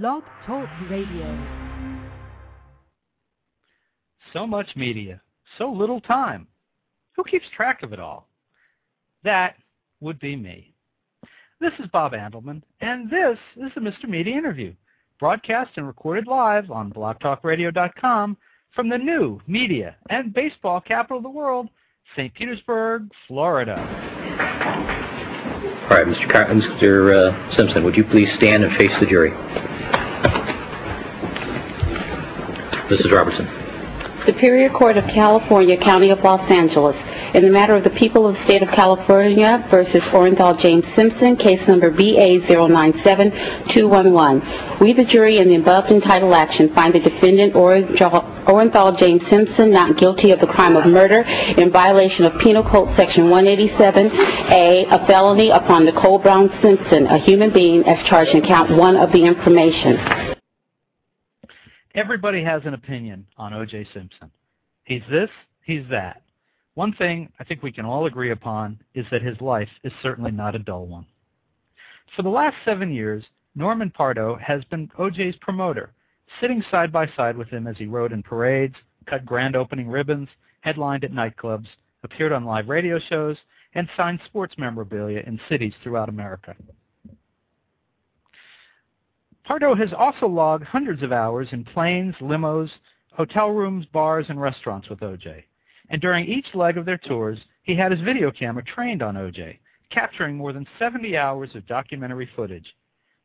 Blog Talk Radio. So much media, so little time. Who keeps track of it all? That would be me. This is Bob Andelman, and this is the Mr. Media Interview, broadcast and recorded live on blogtalkradio.com from the new media and baseball capital of the world, St. Petersburg, Florida. All right, Mr. Car- Mr. Uh, Simpson, would you please stand and face the jury? Mrs. Robertson. Superior Court of California, County of Los Angeles, in the matter of the people of the state of California versus Orenthal James Simpson, case number BA097211. We, the jury, in the above entitled action, find the defendant Orenthal James Simpson not guilty of the crime of murder in violation of Penal Code Section 187A, a felony upon Nicole Brown Simpson, a human being, as charged in count one of the information. Everybody has an opinion on O.J. Simpson. He's this, he's that. One thing I think we can all agree upon is that his life is certainly not a dull one. For the last seven years, Norman Pardo has been O.J.'s promoter, sitting side by side with him as he rode in parades, cut grand opening ribbons, headlined at nightclubs, appeared on live radio shows, and signed sports memorabilia in cities throughout America. Pardo has also logged hundreds of hours in planes, limos, hotel rooms, bars, and restaurants with OJ. And during each leg of their tours, he had his video camera trained on OJ, capturing more than 70 hours of documentary footage,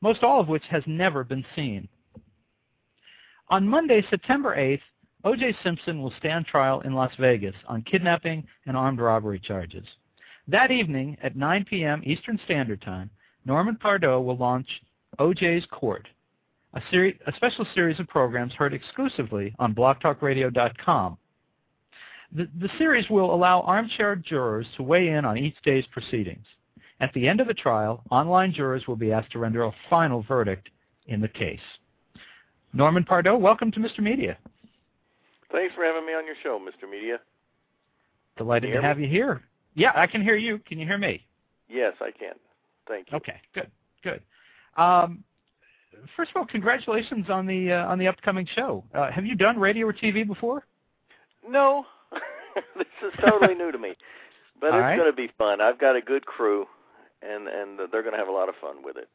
most all of which has never been seen. On Monday, September 8th, O.J. Simpson will stand trial in Las Vegas on kidnapping and armed robbery charges. That evening at 9 p.m. Eastern Standard Time, Norman Pardo will launch OJ's Court, a, seri- a special series of programs heard exclusively on blogtalkradio.com. The, the series will allow armchair jurors to weigh in on each day's proceedings. At the end of the trial, online jurors will be asked to render a final verdict in the case. Norman Pardo, welcome to Mr. Media. Thanks for having me on your show, Mr. Media. Delighted to me? have you here. Yeah, I can hear you. Can you hear me? Yes, I can. Thank you. Okay, good, good. Um, first of all, congratulations on the uh, on the upcoming show. Uh, have you done radio or TV before? No, this is totally new to me, but All it's right. going to be fun. I've got a good crew, and and they're going to have a lot of fun with it.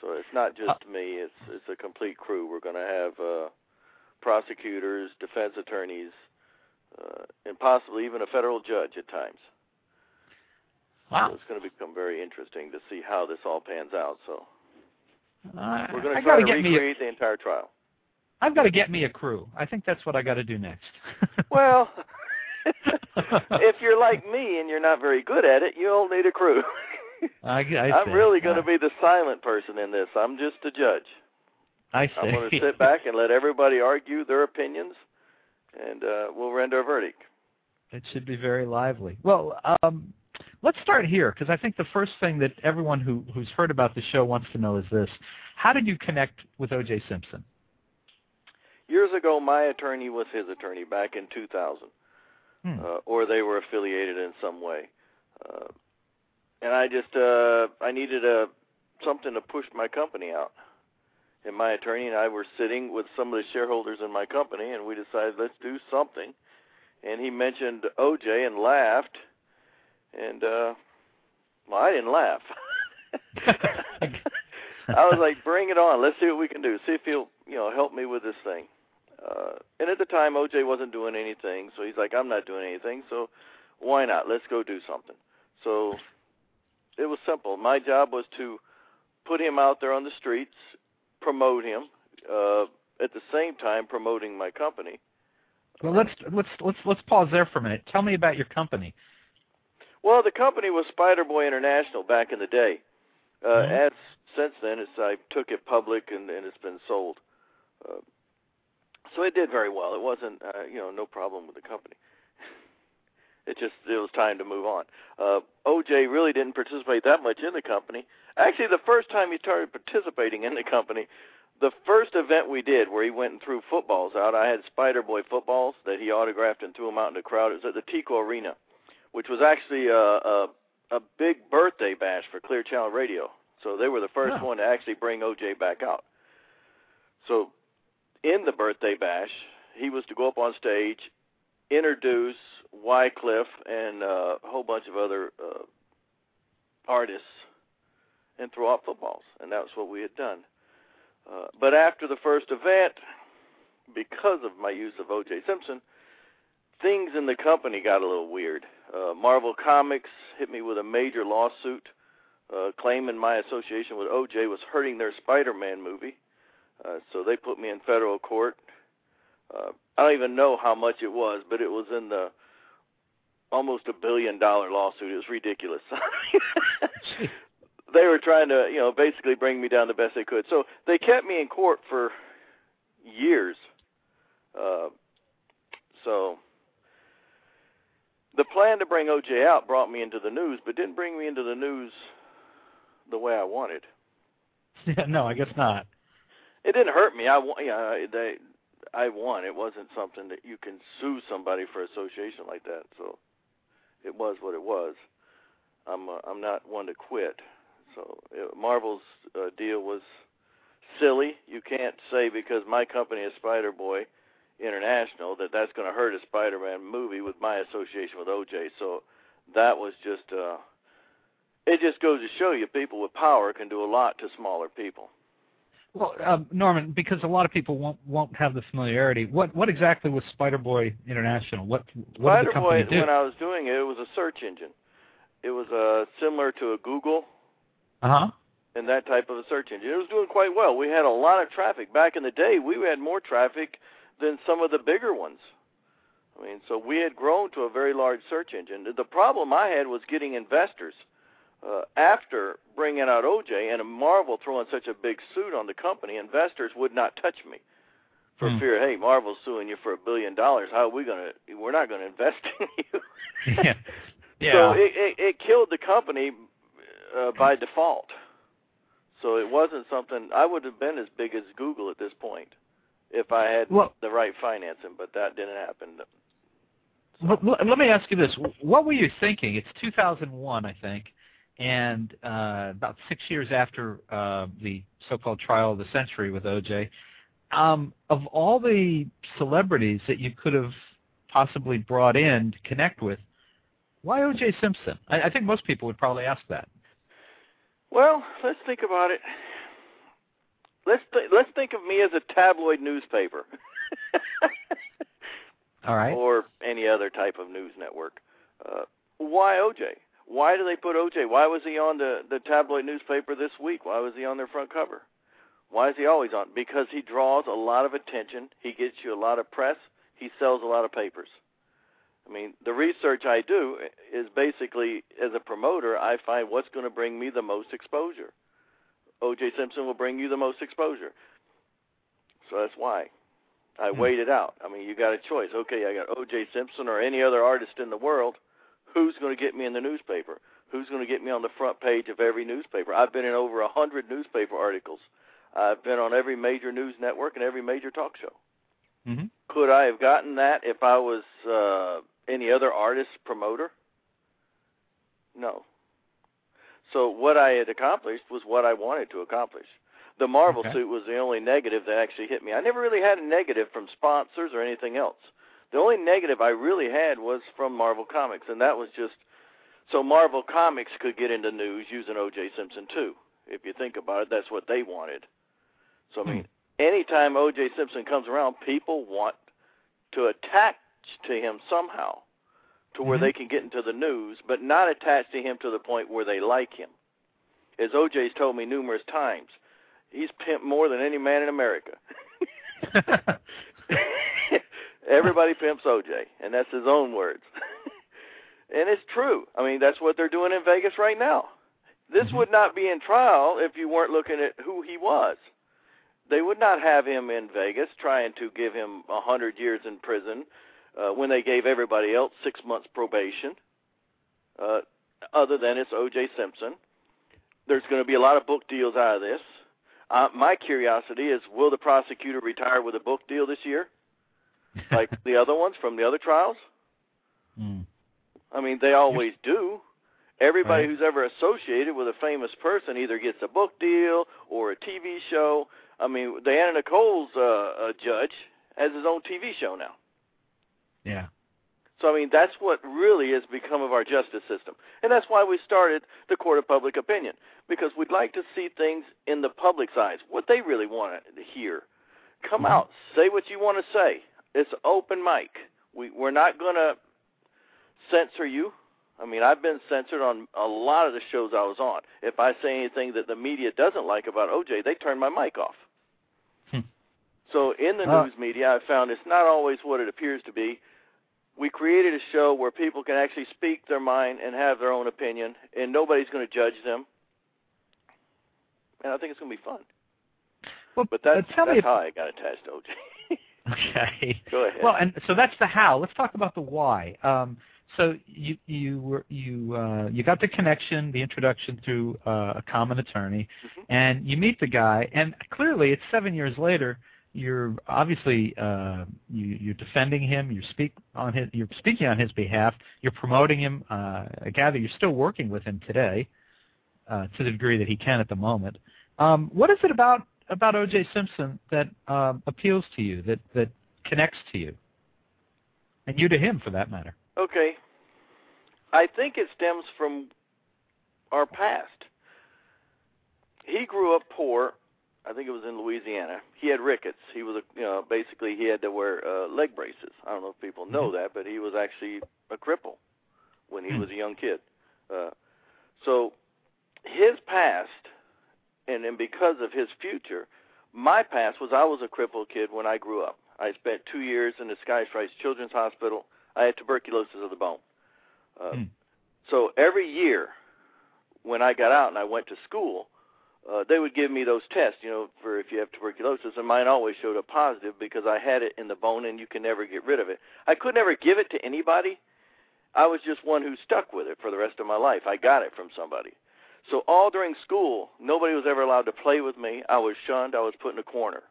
So it's not just Uh, me; it's it's a complete crew. We're going to have uh, prosecutors, defense attorneys, uh, and possibly even a federal judge at times. So Wow. it's going to become very interesting to see how this all pans out. So Uh, we're going to try to me. A, recreate the entire trial. I've got to get me a crew. I think that's what I got to do next. Well, if you're like me and you're not very good at it, you'll need a crew. I, I I'm really going to be the silent person in this. I'm just a judge. I see. I'm going to sit back and let everybody argue their opinions, and uh, we'll render a verdict. It should be very lively. Well, um, let's start here because I think the first thing that everyone who, who's heard about the show wants to know is this: How did you connect with O.J. Simpson? Years ago, my attorney was his attorney back in 2000, Hmm. uh, or they were affiliated in some way. Uh, and I just uh, I needed a something to push my company out. And my attorney and I were sitting with some of the shareholders in my company, and we decided let's do something. And he mentioned OJ and laughed, and uh, well, I didn't laugh. I was like, "Bring it on! Let's see what we can do. See if he'll, you know, help me with this thing." Uh, and at the time, OJ wasn't doing anything, so he's like, "I'm not doing anything, so why not? Let's go do something." So it was simple. My job was to put him out there on the streets, promote him, uh, at the same time promoting my company. Well, let's let's let's let's pause there for a minute. Tell me about your company. Well, the company was Spider Boy International back in the day. Uh, Mhm. As since then, it's I took it public and, and it's been sold. Uh, so it did very well. It wasn't, uh, you know, no problem with the company. it just it was time to move on. Uh, OJ really didn't participate that much in the company. Actually, the first time he started participating in the company, the first event we did where he went and threw footballs out, I had Spider Boy footballs that he autographed and threw them out in the crowd. It was at the Tico Arena, which was actually a, a a big birthday bash for Clear Channel Radio. So they were the first Oh. one to actually bring OJ back out. So, in the birthday bash, he was to go up on stage, introduce Wyclef and uh, a whole bunch of other uh, artists, and throw out footballs, and that was what we had done. Uh, but after the first event, because of my use of O.J. Simpson, things in the company got a little weird. Uh, Marvel Comics hit me with a major lawsuit uh, claiming my association with OJ was hurting their Spider-Man movie. Uh, so they put me in federal court. Uh, I don't even know how much it was, but it was in the almost a billion dollar lawsuit. It was ridiculous. they were trying to, you know, basically bring me down the best they could. So they kept me in court for years. Uh, so the plan to bring OJ out brought me into the news, but didn't bring me into the news the way I wanted. Yeah, no, I guess not. It didn't hurt me. I won. Yeah, they. I won. It wasn't something that you can sue somebody for association like that. So it was what it was. I'm. Uh, I'm not one to quit. So it, Marvel's uh, deal was silly. You can't say because my company is Spider Boy International that that's going to hurt a Spider-Man movie with my association with OJ. So that was just uh it just goes to show you people with power can do a lot to smaller people. Well, uh, Norman, because a lot of people won't won't have the familiarity. What what exactly was Spider Boy International? What what Spider did the company Boy, do? when I was doing it, it was a search engine. It was uh, similar to a Google Uh huh. and that type of a search engine. It was doing quite well. We had a lot of traffic back in the day. We had more traffic than some of the bigger ones. I mean, so we had grown to a very large search engine. The problem I had was getting investors. Uh, after bringing out OJ and Marvel throwing such a big suit on the company, investors would not touch me for Hmm. fear. Hey, Marvel's suing you for a billion dollars. How are we gonna? We're not gonna invest in you. yeah. Yeah. So it, it, it killed the company uh, by default. So it wasn't something I would have been as big as Google at this point if I had Well- the right financing, but that didn't happen. Let, let- let me ask you this: What were you thinking? It's 2001, I think, and uh, about six years after uh, the so-called trial of the century with OJ. Um, of all the celebrities that you could have possibly brought in to connect with, why O.J. Simpson? I, I think most people would probably ask that. Well, let's think about it. Let's th- let's think of me as a tabloid newspaper, All right. or any other type of news network. Uh, why OJ? Why do they put OJ? Why was he on the the tabloid newspaper this week? Why was he on their front cover? Why is he always on? Because he draws a lot of attention. He gets you a lot of press. He sells a lot of papers. I mean, the research I do is basically as a promoter, I find what's going to bring me the most exposure. O.J. Simpson will bring you the most exposure. So that's why I Hmm. weighed it out. I mean, you got a choice. Okay, I got O.J. Simpson or any other artist in the world. Who's going to get me in the newspaper? Who's going to get me on the front page of every newspaper? I've been in over a hundred newspaper articles. I've been on every major news network and every major talk show. Mm-hmm. Could I have gotten that if I was uh, any other artist promoter? No. So what I had accomplished was what I wanted to accomplish. The Marvel Okay. suit was the only negative that actually hit me. I never really had a negative from sponsors or anything else. The only negative I really had was from Marvel Comics, and that was just so Marvel Comics could get into news using O.J. Simpson too. If you think about it, that's what they wanted. So I mean, hmm. anytime O.J. Simpson comes around, people want to attach to him somehow, to where Mhm. they can get into the news, but not attached to him to the point where they like him. As O.J.'s told me numerous times, he's pimped more than any man in America. Everybody pimps OJ, and that's his own words. and it's true. I mean, that's what they're doing in Vegas right now. This Mhm. would not be in trial if you weren't looking at who he was. They would not have him in Vegas trying to give him a hundred years in prison uh, when they gave everybody else six months probation. Uh, other than it's O.J. Simpson, there's going to be a lot of book deals out of this. Uh, my curiosity is, will the prosecutor retire with a book deal this year? like the other ones from the other trials? Mm. I mean, they always do. Everybody Right. who's ever associated with a famous person either gets a book deal or a TV show. I mean, Anna Nicole's uh, uh, judge has his own TV show now. Yeah. So I mean, that's what really has become of our justice system, and that's why we started the court of public opinion because we'd like to see things in the public's eyes, what they really want to hear. Come Mhm. out, say what you want to say. It's open mic. We we're not going to censor you. I mean, I've been censored on a lot of the shows I was on. If I say anything that the media doesn't like about OJ, they turn my mic off. Hmm. So in the Uh, news media, I've found it's not always what it appears to be. We created a show where people can actually speak their mind and have their own opinion, and nobody's going to judge them. And I think it's going to be fun. Well, But that's, tell me that's if- how I got attached to OJ. Okay. Go ahead. Well, and so that's the how. Let's talk about the why. Um, so you you were you uh, you got the connection, the introduction through uh, a common attorney, Mhm. and you meet the guy, and clearly it's seven years later. You're obviously uh, you, you're defending him. You speak on his. You're speaking on his behalf. You're promoting him. Uh, I gather you're still working with him today, uh, to the degree that he can at the moment. Um, what is it about about O.J. Simpson that um, appeals to you, that that connects to you, and you to him, for that matter? Okay. I think it stems from our past. He grew up poor. I think it was in Louisiana. He had rickets. He was a, you know, basically he had to wear uh, leg braces. I don't know if people know that, but he was actually a cripple when he Hmm. was a young kid. Uh, so his past, and and because of his future, my past was I was a crippled kid when I grew up. I spent two years in the Sky Children's Hospital. I had tuberculosis of the bone. Uh, Hmm. So every year, when I got out and I went to school, uh, they would give me those tests, you know, for if you have tuberculosis, and mine always showed up positive because I had it in the bone and you can never get rid of it. I could never give it to anybody. I was just one who stuck with it for the rest of my life. I got it from somebody. So all during school, nobody was ever allowed to play with me. I was shunned. I was put in a corner.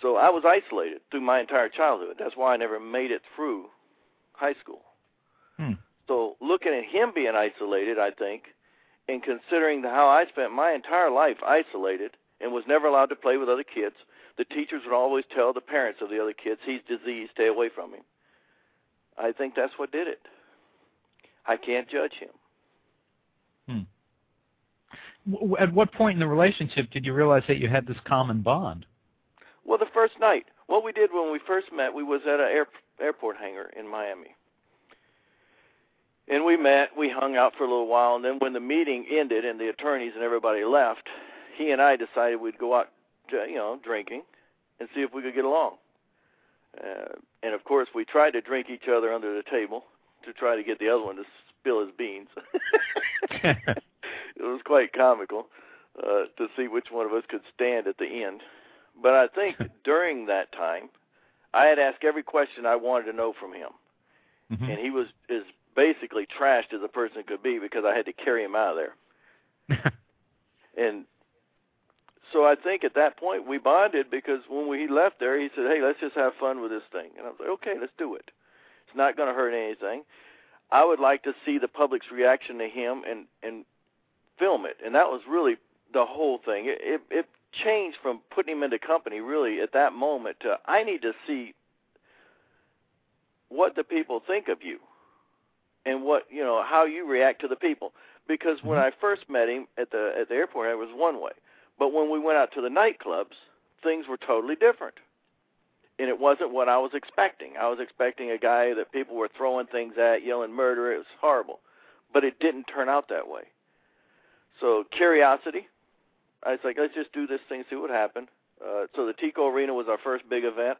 So I was isolated through my entire childhood. That's why I never made it through high school. Hmm. So looking at him being isolated, I think, and considering the, how I spent my entire life isolated and was never allowed to play with other kids, the teachers would always tell the parents of the other kids, "He's diseased. Stay away from him." I think that's what did it. I can't judge him. Hmm. W- At what point in the relationship did you realize that you had this common bond? Well, the first night, what we did when we first met, we was at an air, airport hangar in Miami. And we met, we hung out for a little while, and then when the meeting ended and the attorneys and everybody left, he and I decided we'd go out, to, you know, drinking and see if we could get along. Uh, and of course, we tried to drink each other under the table to try to get the other one to spill his beans. it was quite comical uh, to see which one of us could stand at the end. But I think during that time, I had asked every question I wanted to know from him, Mhm. and he was as basically trashed as a person could be because I had to carry him out of there. And so I think at that point we bonded because when we, he left there, he said, "Hey, let's just have fun with this thing." And I was like, "Okay, let's do it. It's not going to hurt anything." I would like to see the public's reaction to him and and film it, and that was really the whole thing. It it, it changed from putting him into company really at that moment to I need to see what the people think of you and what you know how you react to the people. Because when I first met him at the at the airport it was one way. But when we went out to the nightclubs things were totally different. And it wasn't what I was expecting. I was expecting a guy that people were throwing things at yelling murder. It was horrible. But it didn't turn out that way. So curiosity. I was like let's just do this thing see what happened. Uh, so the Tico Arena was our first big event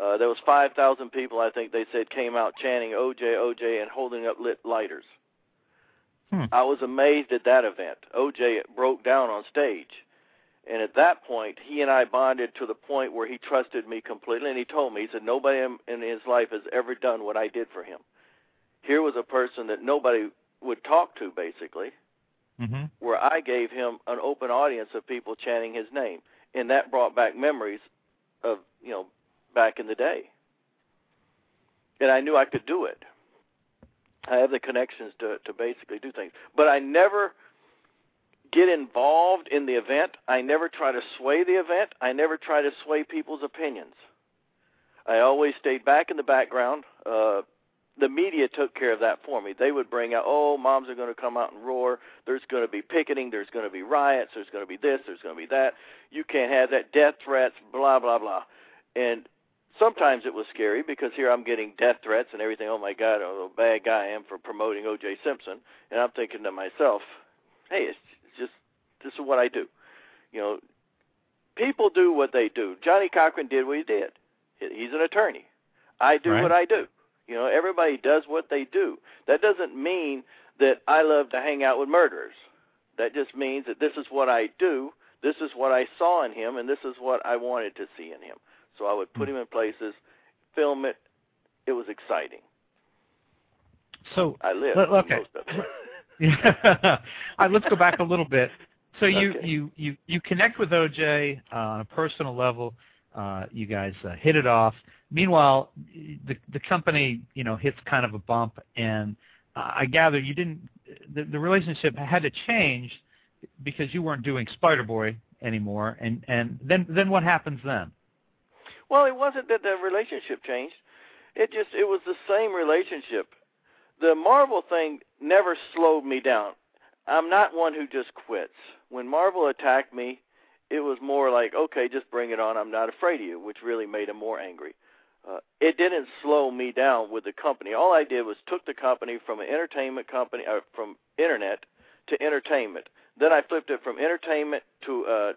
uh, there was 5,000 people, I think they said, came out chanting OJ, OJ, and holding up lit lighters. Hmm. I was amazed at that event. OJ broke down on stage. And at that point, he and I bonded to the point where he trusted me completely. And he told me, he said, nobody in, his life has ever done what I did for him. Here was a person that nobody would talk to, basically, hmm where I gave him an open audience of people chanting his name. And that brought back memories of, you know, back in the day. And I knew I could do it. I have the connections to to basically do things, but I never get involved in the event. I never try to sway the event. I never try to sway people's opinions. I always stayed back in the background. Uh, the media took care of that for me. They would bring out, oh, moms are going to come out and roar. There's going to be picketing. There's going to be riots. There's going to be this. There's going to be that. You can't have that. Death threats. Blah blah blah. And sometimes it was scary because here I'm getting death threats and everything. Oh my God, oh, a bad guy I am for promoting O.J. Simpson. And I'm thinking to myself, hey, it's just this is what I do. You know, people do what they do. Johnnie Cochran did what he did. He's an attorney. I do right. what I do. You know, everybody does what they do. That doesn't mean that I love to hang out with murderers. That just means that this is what I do, this is what I saw in him, and this is what I wanted to see in him. So I would put him in places, film it. It was exciting. So I lived okay. most of it. All right, let's go back a little bit. So you Okay. you you you connect with OJ uh, on a personal level. Uh, you guys uh, hit it off. Meanwhile, the the company you know hits kind of a bump, and uh, I gather you didn't. The, the relationship had to change because you weren't doing Spider Boy anymore, and and then then what happens then? Well, it wasn't that the relationship changed. It just it was the same relationship. The Marvel thing never slowed me down. I'm not one who just quits. When Marvel attacked me, it was more like, okay, just bring it on. I'm not afraid of you, which really made him more angry. Uh, it didn't slow me down with the company. All I did was took the company from an entertainment company, uh, from internet to entertainment. Then I flipped it from entertainment to a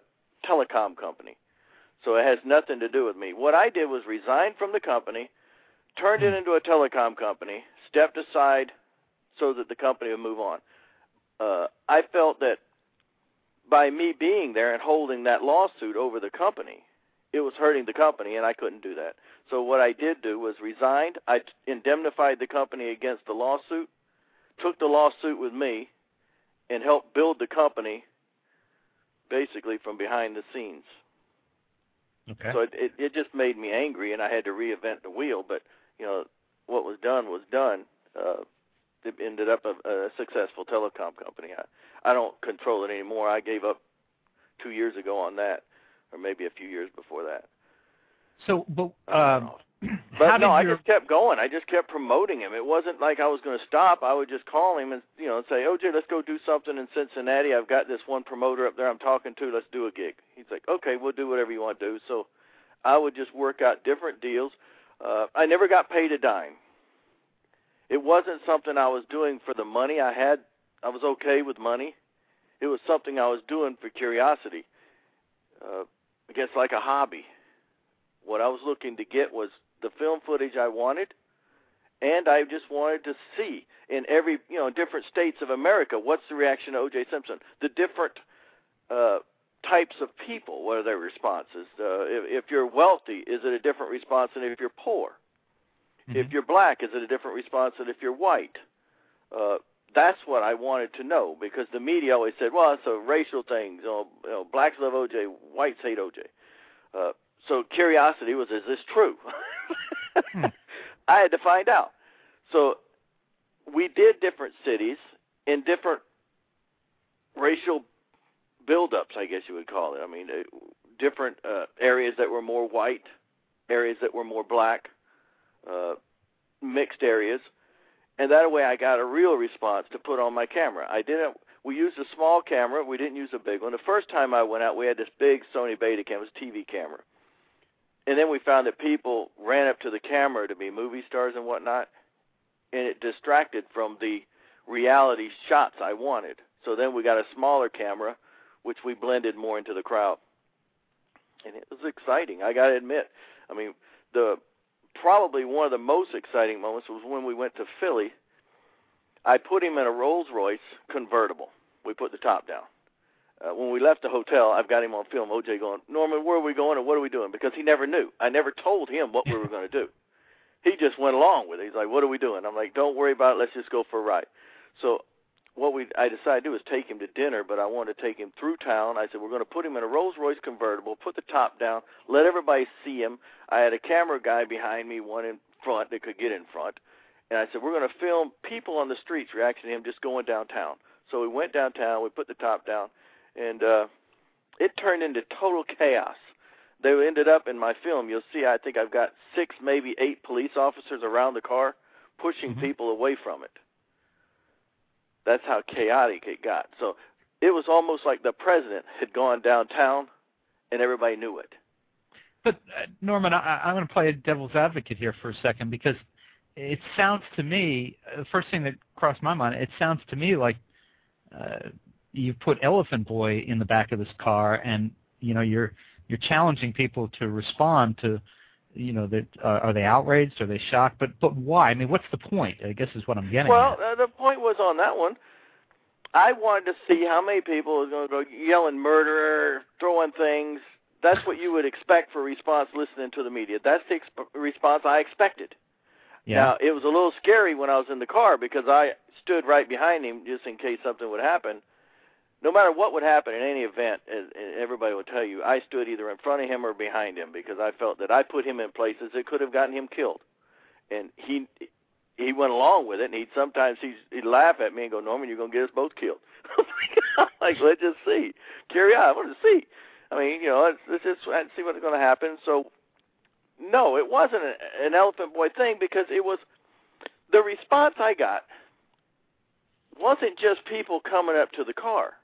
telecom company. So it has nothing to do with me. What I did was resign from the company, turned it into a telecom company, stepped aside so that the company would move on. Uh, I felt that by me being there and holding that lawsuit over the company, it was hurting the company, and I couldn't do that. So what I did do was resigned. I indemnified the company against the lawsuit, took the lawsuit with me, and helped build the company basically from behind the scenes. Okay. So it, it it just made me angry, and I had to reinvent the wheel. But you know, what was done was done. Uh, it ended up a, a successful telecom company. I I don't control it anymore. I gave up two years ago on that, or maybe a few years before that. so, but um, But no, I just kept going. I just kept promoting him. It wasn't like I was going to stop. I would just call him and you know say, "OJ, let's go do something in Cincinnati. I've got this one promoter up there I'm talking to. Let's do a gig." He's like, "Okay, we'll do whatever you want to do." So I would just work out different deals. Uh, I never got paid a dime. It wasn't something I was doing for the money. I had I was okay with money. It was something I was doing for curiosity. Uh, I guess like a hobby. What I was looking to get was the film footage I wanted, and I just wanted to see in every you know different states of America what's the reaction to O.J. Simpson, the different uh, types of people, what are their responses? Uh, if, if you're wealthy, is it a different response than if you're poor? If Mhm. you're black, is it a different response than if you're white? Uh, that's what I wanted to know because the media always said, "Well, it's a racial thing. You know, you know blacks love OJ, whites hate OJ." Uh, so curiosity was, "Is this true?" Hmm. I had to find out. So we did different cities in different racial buildups, I guess you would call it. I mean, uh, different uh, areas that were more white, areas that were more black, uh, mixed areas, and that way I got a real response to put on my camera. I didn't. We used a small camera. We didn't use a big one. The first time I went out, we had this big Sony Betacam, it was TV camera, and then we found that people ran up to the camera to be movie stars and whatnot, and it distracted from the reality shots I wanted. So then we got a smaller camera, which we blended more into the crowd, and it was exciting. I got to admit. I mean, the probably one of the most exciting moments was when we went to Philly. I put him in a Rolls Royce convertible. We put the top down. Uh, when we left the hotel, I've got him on film. OJ going, Norman, where are we going and what are we doing? Because he never knew. I never told him what we were going to do. He just went along with it. He's like, what are we doing? I'm like, don't worry about it. Let's just go for a ride. So what we I decided to do was take him to dinner, but I wanted to take him through town. I said we're going to put him in a Rolls Royce convertible, put the top down, let everybody see him. I had a camera guy behind me, one in front that could get in front, and I said we're going to film people on the streets reacting to him just going downtown. So we went downtown, we put the top down, and uh, it turned into total chaos. They ended up in my film. You'll see. I think I've got six, maybe eight police officers around the car, pushing Mhm. people away from it. That's how chaotic it got. So it was almost like the president had gone downtown, and everybody knew it. But uh, Norman, I, I'm going to play devil's advocate here for a second because it sounds to me, uh, the first thing that crossed my mind, it sounds to me like uh, you put Elephant Boy in the back of this car, and you know you're you're challenging people to respond to, you know, that uh, are they outraged, are they shocked, but but why? I mean, what's the point? I guess is what I'm getting Well, at. uh, the point was on that one. I wanted to see how many people was going to go yelling murderer, throwing things. That's what you would expect for response listening to the media. That's the exp- response I expected. Yeah. Now, it was a little scary when I was in the car because I stood right behind him just in case something would happen. No matter what would happen in any event, and and everybody would tell you, I stood either in front of him or behind him because I felt that I put him in places that could have gotten him killed. And he he went along with it, and he'd sometimes he'd, he'd laugh at me and go, "Norman, you're gonna get us both killed." Like, let's just see, carry on. I want to see. I mean, you know, let's, let's just let's see what's going to happen. So, no, it wasn't an elephant boy thing because it was the response I got wasn't just people coming up to the car.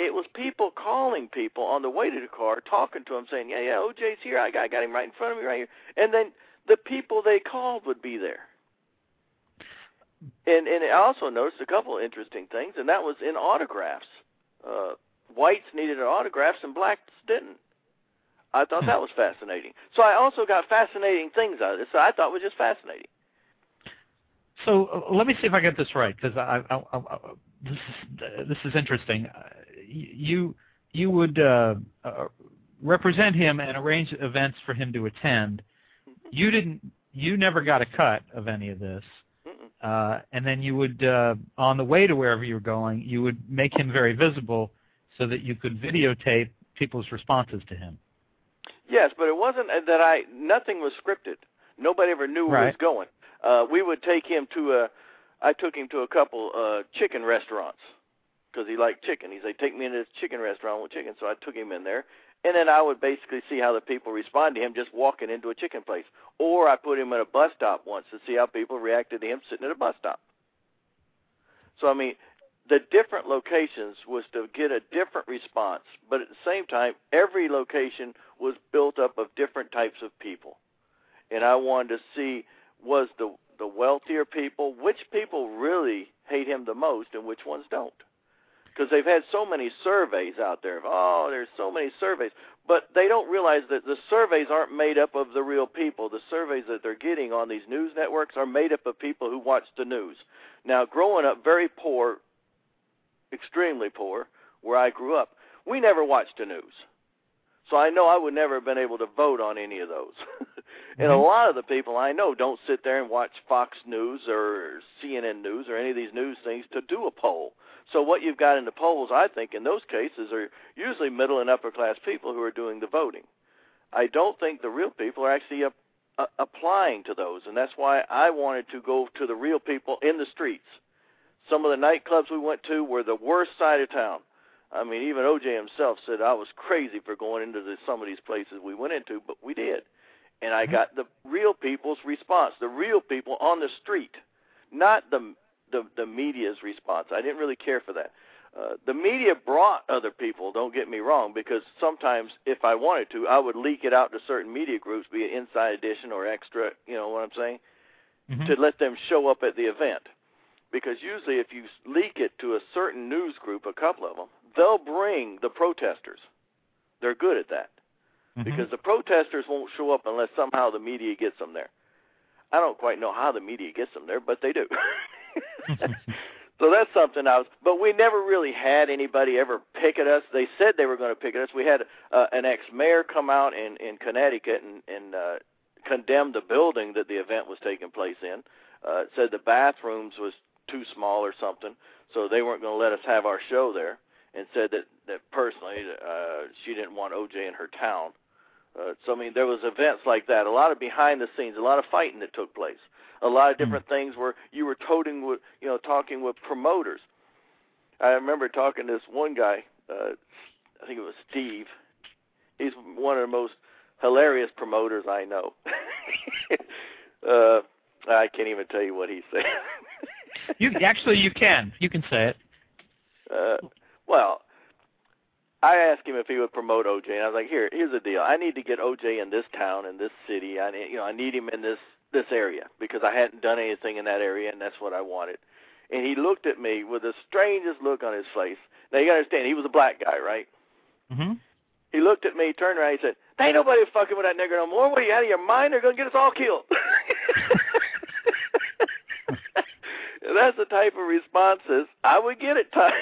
It was people calling people on the way to the car, talking to them, saying, "Yeah, yeah, OJ's here. I got, I got him right in front of me, right here." And then the people they called would be there. And and I also noticed a couple of interesting things, and that was in autographs. Uh, whites needed autographs and blacks didn't. I thought that was fascinating. So I also got fascinating things out of this. So I thought was just fascinating. So uh, let me see if I get this right, because I, I, I, I, this is uh, this is interesting. You you would uh, uh, represent him and arrange events for him to attend. You didn't. You never got a cut of any of this. Uh, and then you would, uh, on the way to wherever you were going, you would make him very visible so that you could videotape people's responses to him. Yes, but it wasn't uh, that I. Nothing was scripted. Nobody ever knew where he was going. Uh, we would take him to a. I took him to a couple uh, chicken restaurants because he liked chicken. He said, "Take me into this chicken restaurant with chicken." So I took him in there, and then I would basically see how the people respond to him just walking into a chicken place. Or I put him at a bus stop once to see how people reacted to him sitting at a bus stop. So I mean, the different locations was to get a different response, but at the same time, every location was built up of different types of people, and I wanted to see was the the wealthier people, which people really hate him the most, and which ones don't because they've had so many surveys out there. Oh, there's so many surveys, but they don't realize that the surveys aren't made up of the real people. The surveys that they're getting on these news networks are made up of people who watch the news. Now, growing up very poor, extremely poor, where I grew up, we never watched the news. So I know I would never have been able to vote on any of those. and a Mhm. lot of the people I know don't sit there and watch Fox News or CNN News or any of these news things to do a poll. So what you've got in the polls, I think, in those cases are usually middle and upper class people who are doing the voting. I don't think the real people are actually uh, uh, applying to those, and that's why I wanted to go to the real people in the streets. Some of the nightclubs we went to were the worst side of town. I mean, even OJ himself said I was crazy for going into the, some of these places we went into, but we did. And I Mhm. got the real people's response, the real people on the street, not the the the media's response. I didn't really care for that. Uh, the media brought other people. Don't get me wrong, because sometimes if I wanted to, I would leak it out to certain media groups, be it Inside Edition or Extra. You know what I'm saying? Mhm. To let them show up at the event, because usually if you leak it to a certain news group, a couple of them, they'll bring the protesters. They're good at that Mhm. because the protesters won't show up unless somehow the media gets them there. I don't quite know how the media gets them there, but they do. so that's something I was. But we never really had anybody ever picket us. They said they were going to picket us. We had uh, an ex-mayor come out in in Connecticut and and uh, condemn the building that the event was taking place in. Uh, said the bathrooms was too small or something, so they weren't going to let us have our show there. And said that that personally, uh, she didn't want OJ in her town Uh, so I mean, there was events like that, a lot of behind the scenes, a lot of fighting that took place, a lot of different mm. things where you were toting with, you know, talking with promoters. I remember talking to this one guy, uh, I think it was Steve. He's one of the most hilarious promoters I know. uh, I can't even tell you what he said. you actually you can you can say it. Uh, well, I asked him if he would promote OJ, and I was like, "Here, here's the deal. I need to get OJ in this town, in this city. I need, you know, I need him in this this area because I hadn't done anything in that area, and that's what I wanted." And he looked at me with the strangest look on his face. Now you gotta understand, he was a black guy, right? Mm-hmm. He looked at me, turned around, he said, "There ain't nobody fucking with that nigger no more. What are you out of your mind? They're gonna get us all killed." that's the type of responses I would get at times.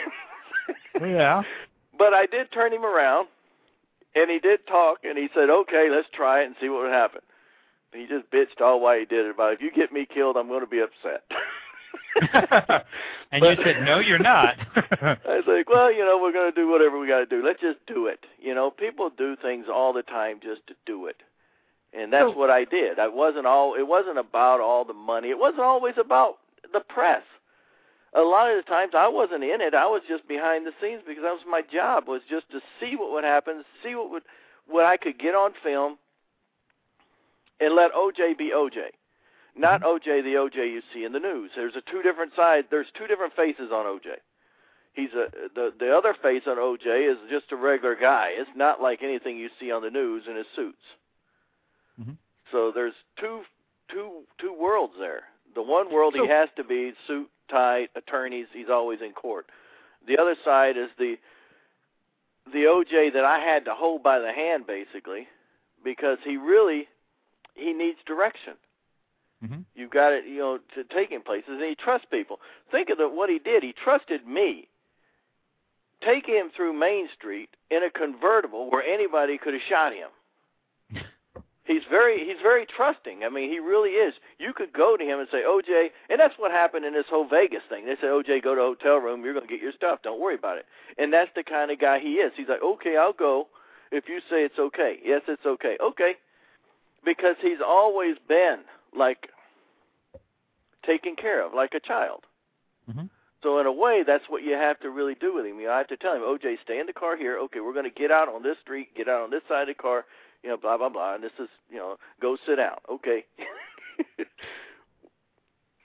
yeah. But I did turn him around, and he did talk, and he said, "Okay, let's try it and see what would happen." he just bitched all why he did it about if you get me killed, I'm going to be upset. and but, you said, "No, you're not." I was like, "Well, you know, we're going to do whatever we got to do. Let's just do it." You know, people do things all the time just to do it, and that's so, what I did. I wasn't all. It wasn't about all the money. It wasn't always about the press a lot of the times I wasn't in it. I was just behind the scenes because that was my job was just to see what would happen, see what would what I could get on film, and let OJ be OJ, not. OJ the OJ you see in the news. There's a two different sides. There's two different faces on OJ. He's a the the other face on OJ is just a regular guy. It's not like anything you see on the news in his suits. Mm-hmm. So there's two two two worlds there. The one world so, he has to be suit tight attorneys. He's always in court. The other side is the the OJ that I had to hold by the hand basically because he really he needs direction. Mm-hmm. You've got it, you know, to take him places, and he trusts people. Think of the, what he did. He trusted me. Take him through Main Street in a convertible where anybody could have shot him he's very he's very trusting. I mean, he really is. You could go to him and say, OJ, and that's what happened in this whole Vegas thing. They said, OJ, go to a hotel room. You're going to get your stuff. Don't worry about it. And that's the kind of guy he is. He's like, okay, I'll go if you say it's okay. Yes, it's okay. Okay, because he's always been like taken care of, like a child. Mm-hmm. So in a way, that's what you have to really do with him. You know, I have to tell him, OJ, stay in the car here. Okay, we're going to get out on this street, get out on this side of the car you know, blah blah blah, and this is, you know, go sit down. Okay.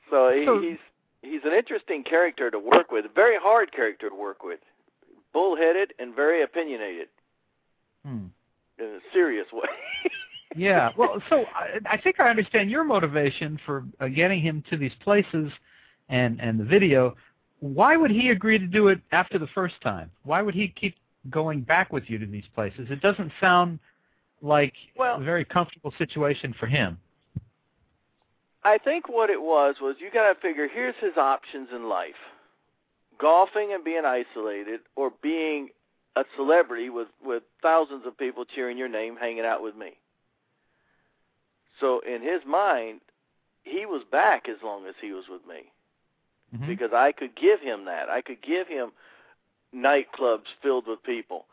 so, he, he's he's an interesting character to work with, very hard character to work with, bullheaded and very opinionated. Hmm. In a serious way. yeah. Well, so I, I think I understand your motivation for uh, getting him to these places and and the video. Why would he agree to do it after the first time? Why would he keep going back with you to these places? It doesn't sound like well, a very comfortable situation for him. I think what it was was you got to figure here's his options in life: golfing and being isolated, or being a celebrity with with thousands of people cheering your name, hanging out with me. So in his mind, he was back as long as he was with me, mm-hmm. because I could give him that. I could give him nightclubs filled with people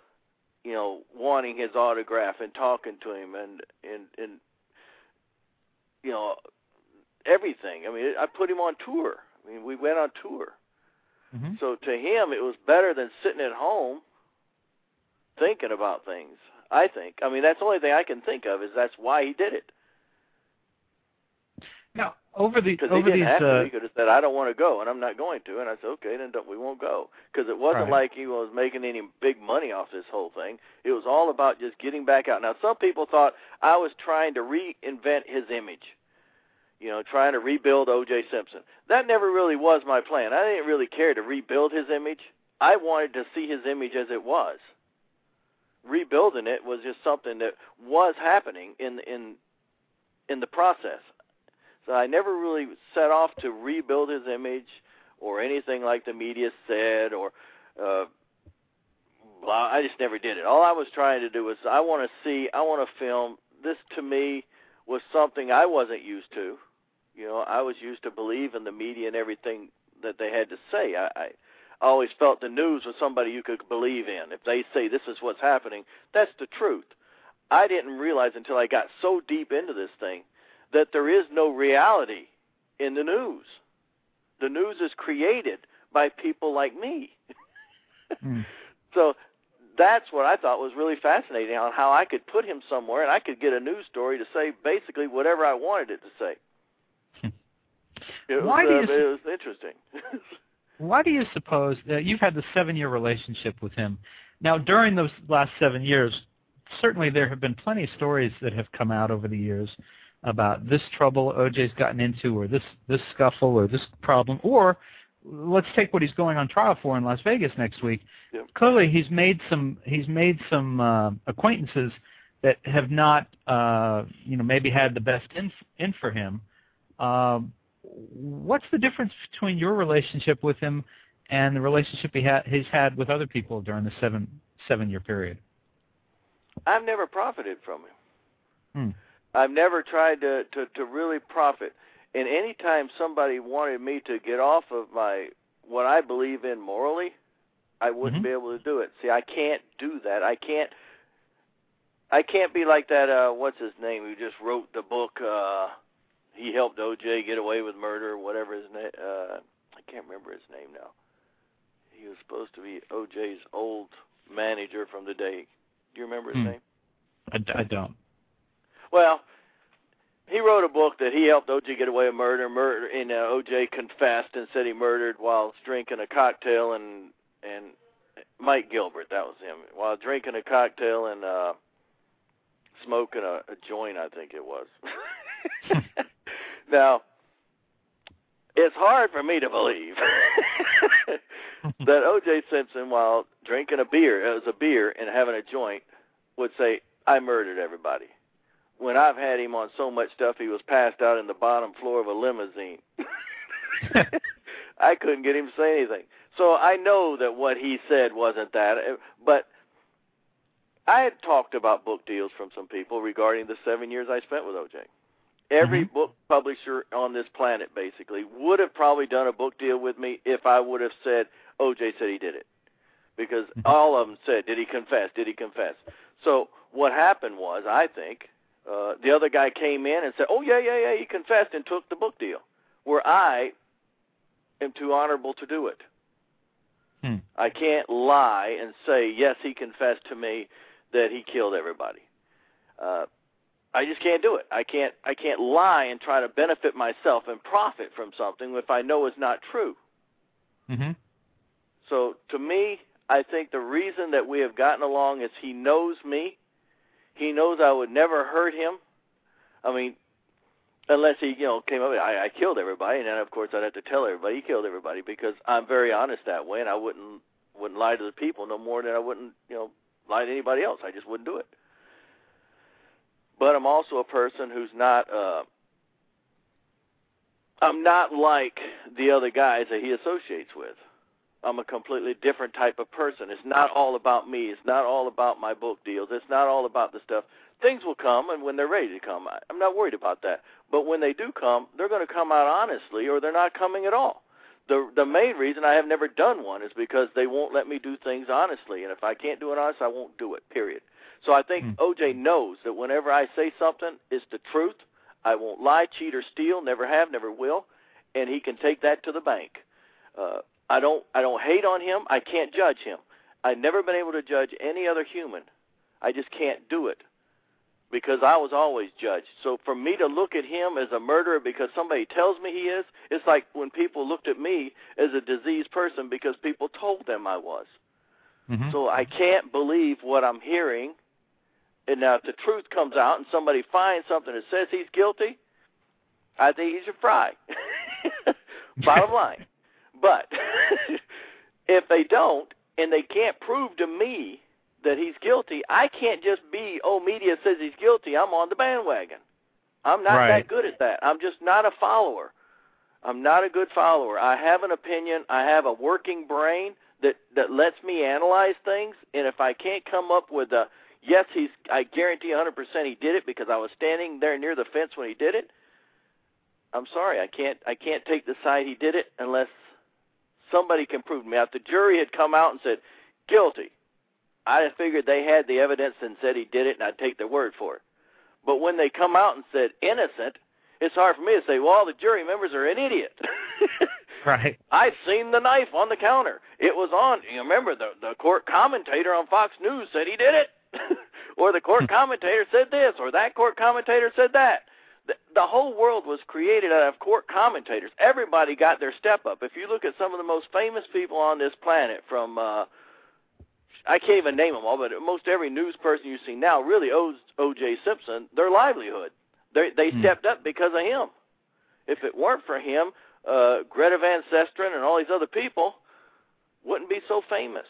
you know, wanting his autograph and talking to him and and and you know everything. I mean, I put him on tour. I mean, we went on tour. Mm-hmm. So to him, it was better than sitting at home thinking about things. I think. I mean, that's the only thing I can think of is that's why he did it. Over the because he didn't these, have uh, to. He could have said, "I don't want to go," and I'm not going to. And I said, "Okay, then we won't go." Because it wasn't right. like he was making any big money off this whole thing. It was all about just getting back out. Now, some people thought I was trying to reinvent his image. You know, trying to rebuild O.J. Simpson. That never really was my plan. I didn't really care to rebuild his image. I wanted to see his image as it was. Rebuilding it was just something that was happening in in in the process. So I never really set off to rebuild his image or anything like the media said or uh well, I just never did it. All I was trying to do was I want to see, I want to film. This to me was something I wasn't used to. You know, I was used to believe in the media and everything that they had to say. I, I always felt the news was somebody you could believe in. If they say this is what's happening, that's the truth. I didn't realize until I got so deep into this thing that there is no reality in the news. The news is created by people like me. Mm. So that's what I thought was really fascinating on how I could put him somewhere and I could get a news story to say basically whatever I wanted it to say. It Why was, do uh, you it was interesting. Why do you suppose that you've had the seven-year relationship with him? Now, during those last seven years, certainly there have been plenty of stories that have come out over the years about this trouble OJ's gotten into, or this this scuffle, or this problem, or let's take what he's going on trial for in Las Vegas next week. Yep. Clearly, he's made some he's made some uh, acquaintances that have not uh, you know maybe had the best in in for him. Um, what's the difference between your relationship with him and the relationship he ha- he's had with other people during the seven seven year period? I've never profited from him. Hmm. I've never tried to, to, to really profit. And any time somebody wanted me to get off of my what I believe in morally, I wouldn't Mhm. be able to do it. See, I can't do that. I can't I can't be like that uh what's his name who just wrote the book uh he helped OJ get away with murder whatever his name uh I can't remember his name now. He was supposed to be OJ's old manager from the day. Do you remember his Hmm. name? I, I don't. Well, he wrote a book that he helped OJ get away with murder. Murder, and uh, OJ confessed and said he murdered while drinking a cocktail and and Mike Gilbert, that was him, while drinking a cocktail and uh smoking a, a joint, I think it was. now, it's hard for me to believe that O.J. Simpson, while drinking a beer, it was a beer and having a joint, would say, "I murdered everybody." When I've had him on so much stuff, he was passed out in the bottom floor of a limousine. I couldn't get him to say anything. So I know that what he said wasn't that, uh, but I had talked about book deals from some people regarding the seven years I spent with OJ. Every Mhm. book publisher on this planet basically would have probably done a book deal with me if I would have said OJ said he did it. Because Mhm. all of them said, Did he confess? Did he confess? So what happened was, I think, uh, the other guy came in and said, Oh yeah, yeah, yeah, he confessed and took the book deal. Where I am too honorable to do it. Hmm. I can't lie and say, yes, he confessed to me that he killed everybody. Uh, I just can't do it. I can't. I can't lie and try to benefit myself and profit from something if I know it's not true. hmm So to me, I think the reason that we have gotten along is he knows me. He knows I would never hurt him. I mean, unless he, you know, came up, I, I killed everybody, and then of course I'd have to tell everybody he killed everybody because I'm very honest that way, and I wouldn't wouldn't lie to the people no more than I wouldn't, you know, lie to anybody else. I just wouldn't do it. But I'm also a person who's not. uh I'm not like the other guys that he associates with. I'm a completely different type of person. It's not all about me. It's not all about my book deals. It's not all about the stuff. Things will come, and when they're ready to come, I, I'm not worried about that. But when they do come, they're going to come out honestly, or they're not coming at all. The the main reason I have never done one is because they won't let me do things honestly, and if I can't do it honest, I won't do it. Period. So I think Hmm. OJ knows that whenever I say something, it's the truth. I won't lie, cheat, or steal. Never have, never will, and he can take that to the bank. Uh, I don't I don't hate on him. I can't judge him. I've never been able to judge any other human. I just can't do it because I was always judged. So for me to look at him as a murderer because somebody tells me he is, it's like when people looked at me as a diseased person because people told them I was. hmm So I can't believe what I'm hearing. And now if the truth comes out and somebody finds something that says he's guilty, I think he should fry. Bottom line. But if they don't and they can't prove to me that he's guilty, I can't just be, oh, media says he's guilty, I'm on the bandwagon. I'm not Right. that good at that. I'm just not a follower. I'm not a good follower. I have an opinion. I have a working brain that that lets me analyze things, and if I can't come up with a yes, he's I guarantee 100% he did it because I was standing there near the fence when he did it. I'm sorry, I can't I can't take the side he did it unless somebody can prove to me. If the jury had come out and said guilty, I figured they had the evidence and said he did it, and I'd take their word for it. But when they come out and said innocent, it's hard for me to say, well, all the jury members are an idiot. right. I've seen the knife on the counter. It was on. You remember the the court commentator on Fox News said he did it, or the court hmm. commentator said this, or that court commentator said that. The, whole world was created out of court commentators. Everybody got their step up. If you look at some of the most famous people on this planet, from uh, I can't even name them all, but most every news person you see now really owes O.J. Simpson their livelihood. They they Hmm. stepped up because of him. If it weren't for him, uh, Greta Van Susteren and all these other people wouldn't be so famous.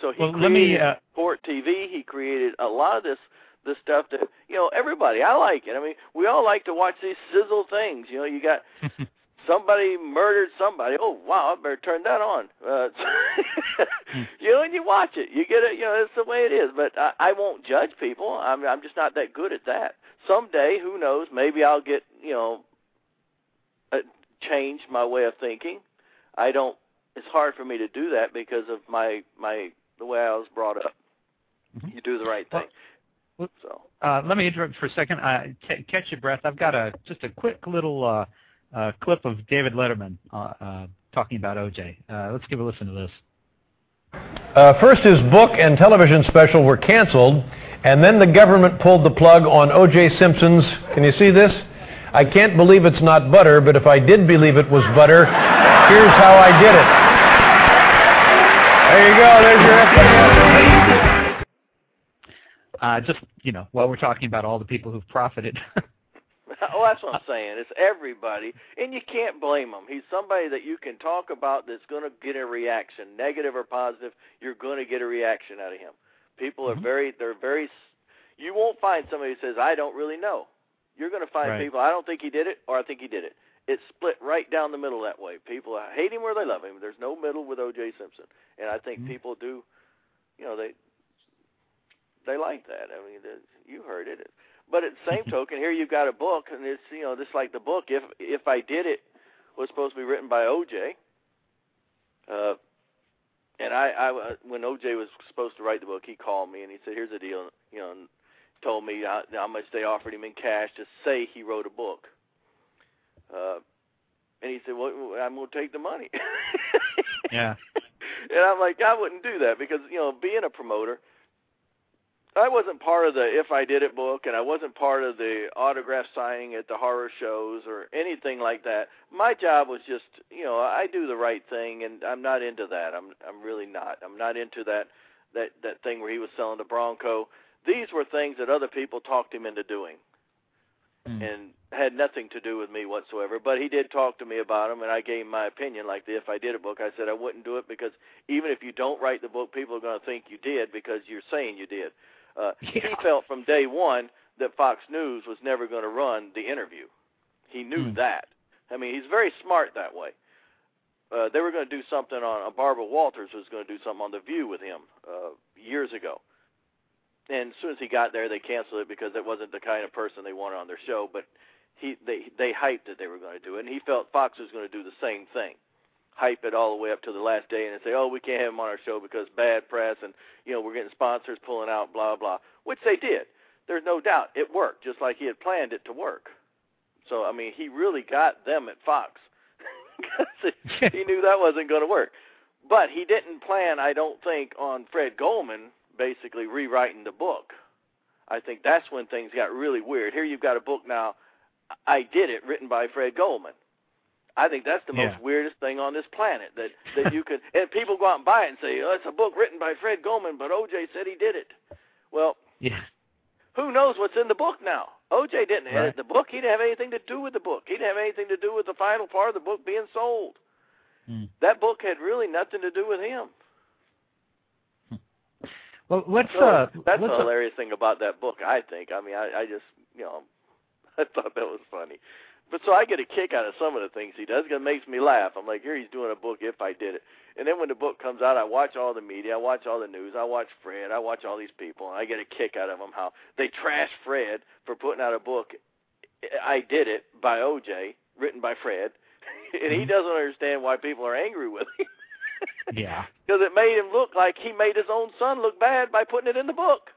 So he Well, created let me, uh, Court TV. He created a lot of this this stuff that you know everybody. I like it. I mean, we all like to watch these sizzle things. You know, you got somebody murdered somebody. Oh wow, I better turn that on. Uh, you know, and you watch it. You get it. You know, it's the way it is. But I, I won't judge people. I'm I'm just not that good at that. Someday, who knows? Maybe I'll get you know, uh, change my way of thinking. I don't. It's hard for me to do that because of my my the way I was brought up. Mhm. You do the right thing. Well- So Uh, let me interrupt for a second. Uh, c- catch your breath. I've got a just a quick little uh, uh, clip of David Letterman uh, uh, talking about OJ. Uh, let's give a listen to this. Uh, first, his book and television special were canceled, and then the government pulled the plug on O.J. Simpson's. Can you see this? I can't believe it's not butter, but if I did believe it was butter, here's how I did it. There you go. There's your explanation. Uh, just you know, while we're talking about all the people who've profited. oh, that's what I'm saying. It's everybody, and you can't blame him. He's somebody that you can talk about that's going to get a reaction, negative or positive. You're going to get a reaction out of him. People are Mhm. very, they're very. You won't find somebody who says, "I don't really know." You're going to find Right. people, "I don't think he did it," or "I think he did it." It's split right down the middle that way. People hate him or they love him. There's no middle with O.J. Simpson, and I think Mhm. people do. You know, they they like that. I mean, you heard it. But at the same token, here you've got a book, and it's you know just like the book. If if I did it was supposed to be written by O.J. Uh, and I, I when O.J. was supposed to write the book, he called me and he said, "Here's the deal," you know, and told me how, how much they offered him in cash to say he wrote a book. Uh, and he said, "Well, I'm going to take the money." Yeah. And I'm like, I wouldn't do that because you know, being a promoter, I wasn't part of the If I Did It book, and I wasn't part of the autograph signing at the horror shows or anything like that. My job was just, you know, I do the right thing, and I'm not into that. I'm, I'm really not. I'm not into that, that, that thing where he was selling the Bronco. These were things that other people talked him into doing Mm. and had nothing to do with me whatsoever. But he did talk to me about them, and I gave him my opinion. Like the if I did a book, I said I wouldn't do it because even if you don't write the book, people are going to think you did because you're saying you did. Uh, He felt from day one that Fox News was never going to run the interview. He knew Hmm. that. I mean, he's very smart that way. Uh, they were going to do something on uh, Barbara Walters was going to do something on The View with him uh, years ago and as soon as he got there, they canceled it because it wasn't the kind of person they wanted on their show. But he they they hyped that they were going to do it, and he felt Fox was going to do the same thing, hype it all the way up to the last day, and say, oh, we can't have him on our show because bad press, and you know we're getting sponsors pulling out, blah blah, which they did. There's no doubt it worked, just like he had planned it to work. So I mean, he really got them at Fox because he knew that wasn't going to work. But he didn't plan, I don't think, on Fred Goldman basically rewriting the book. I think that's when things got really weird. Here you've got a book now, I Did It, written by Fred Goldman. I think that's the Yeah. most weirdest thing on this planet that that you could and people go out and buy it and say, "Oh, it's a book written by Fred Goldman, but OJ said he did it." Well, Yeah. who knows what's in the book now? OJ didn't edit Right. the book. He didn't have anything to do with the book. He didn't have anything to do with the final part of the book being sold. Mm. That book had really nothing to do with him. Well, let's. So Uh, that's let's the hilarious thing about that book, I think. I mean, I, I just, you know, I thought that was funny. But so I get a kick out of some of the things he does. 'cause It makes me laugh. I'm like, here he's doing a book. If I did it, and then when the book comes out, I watch all the media, I watch all the news, I watch Fred, I watch all these people, and I get a kick out of them how they trash Fred for putting out a book. I did it by OJ, written by Fred, and he Mhm. doesn't understand why people are angry with him. Yeah. Because it made him look like he made his own son look bad by putting it in the book.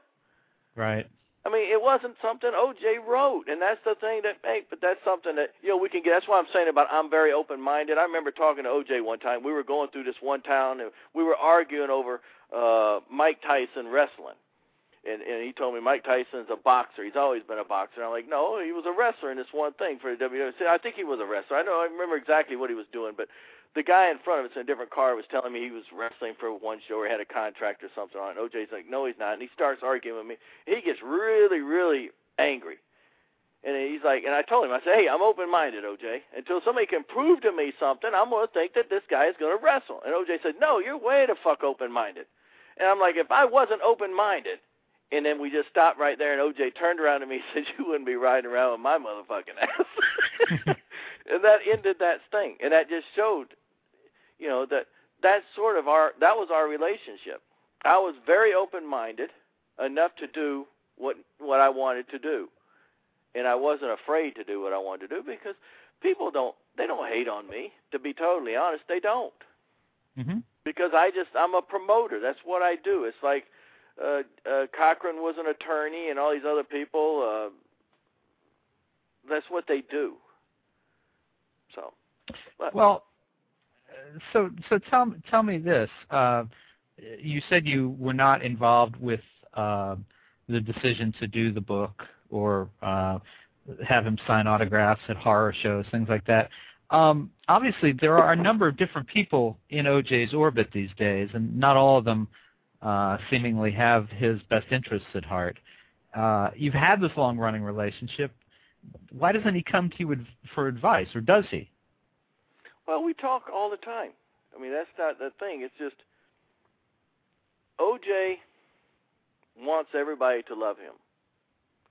Right. I mean, it wasn't something OJ wrote, and that's the thing that make. But that's something that you know we can get. That's why I'm saying about I'm very open-minded. I remember talking to OJ one time. We were going through this one town, and we were arguing over uh Mike Tyson wrestling. And and he told me Mike Tyson's a boxer. He's always been a boxer. And I'm like, no, he was a wrestler in this one thing for the WWE. I think he was a wrestler. I know. I remember exactly what he was doing, but the guy in front of us in a different car was telling me he was wrestling for one show or had a contract or something on it. OJ's like, no, he's not. And he starts arguing with me. He gets really, really angry. And he's like, and I told him, I said, hey, I'm open-minded, OJ. Until somebody can prove to me something, I'm going to think that this guy is going to wrestle. And OJ said, no, you're way the fuck open-minded. And I'm like, if I wasn't open-minded, and then we just stopped right there, and OJ turned around to me and said, you wouldn't be riding around with my motherfucking ass. and that ended that thing. And that just showed you know that that's sort of our that was our relationship. I was very open-minded enough to do what what I wanted to do, and I wasn't afraid to do what I wanted to do because people don't they don't hate on me. To be totally honest, they don't. Mm-hmm. Because I just I'm a promoter. That's what I do. It's like uh, uh, Cochran was an attorney, and all these other people. Uh, that's what they do. So. But, Well, so so tell tell me this. Uh, you said you were not involved with uh, the decision to do the book or uh, have him sign autographs at horror shows, things like that. Um, obviously, there are a number of different people in OJ's orbit these days, and not all of them uh, seemingly have his best interests at heart. Uh, you've had this long-running relationship. Why doesn't he come to you for advice, or does he? Well, we talk all the time. I mean, that's not the thing. It's just OJ wants everybody to love him.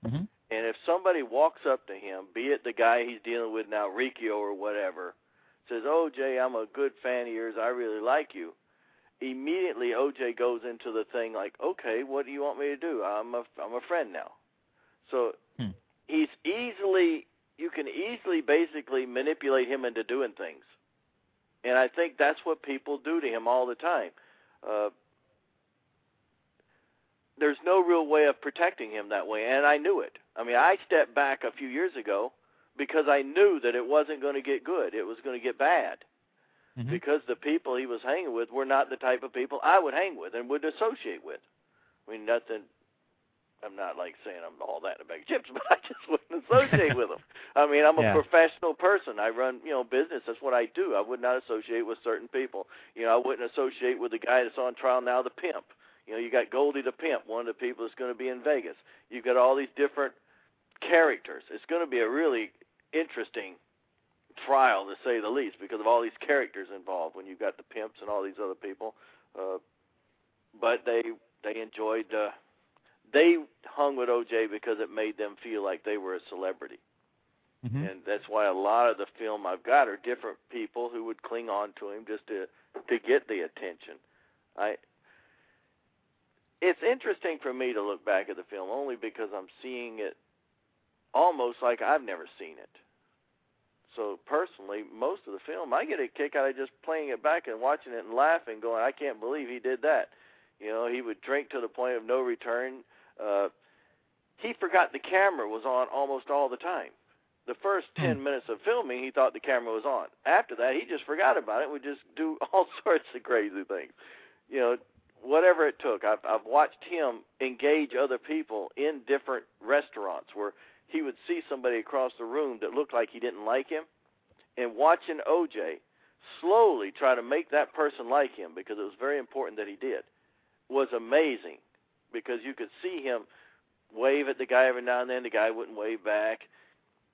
Mm-hmm. And if somebody walks up to him, be it the guy he's dealing with now, Riccio or whatever, says, OJ, I'm a good fan of yours. I really like you. Immediately, OJ goes into the thing like, okay, what do you want me to do? I'm a, I'm a friend now. So Hmm. he's easily, you can easily basically manipulate him into doing things. And I think that's what people do to him all the time. Uh, there's no real way of protecting him that way, and I knew it. I mean, I stepped back a few years ago because I knew that it wasn't going to get good. It was going to get bad Mhm. because the people he was hanging with were not the type of people I would hang with and would associate with. I mean, nothing. I'm not like saying I'm all that in a bag of chips, but I just wouldn't associate with them. I mean, I'm a Yeah. professional person. I run, you know, business. That's what I do. I would not associate with certain people. You know, I wouldn't associate with the guy that's on trial now, the pimp. You know, you got Goldie the pimp, one of the people that's going to be in Vegas. You've got all these different characters. It's going to be a really interesting trial, to say the least, because of all these characters involved. When you've got the pimps and all these other people, uh, but they they enjoyed. Uh, they hung with OJ because it made them feel like they were a celebrity, Mhm. and that's why a lot of the film I've got are different people who would cling on to him just to to get the attention. I it's interesting for me to look back at the film only because I'm seeing it almost like I've never seen it. So personally, most of the film, I get a kick out of just playing it back and watching it and laughing, going, "I can't believe he did that." You know, he would drink to the point of no return. Uh, he forgot the camera was on almost all the time. The first ten Hmm. minutes of filming, he thought the camera was on. After that, he just forgot about it. and Would just do all sorts of crazy things. You know, whatever it took. I've I've watched him engage other people in different restaurants where he would see somebody across the room that looked like he didn't like him, and watching OJ slowly try to make that person like him because it was very important that he did was amazing because you could see him wave at the guy every now and then. The guy wouldn't wave back.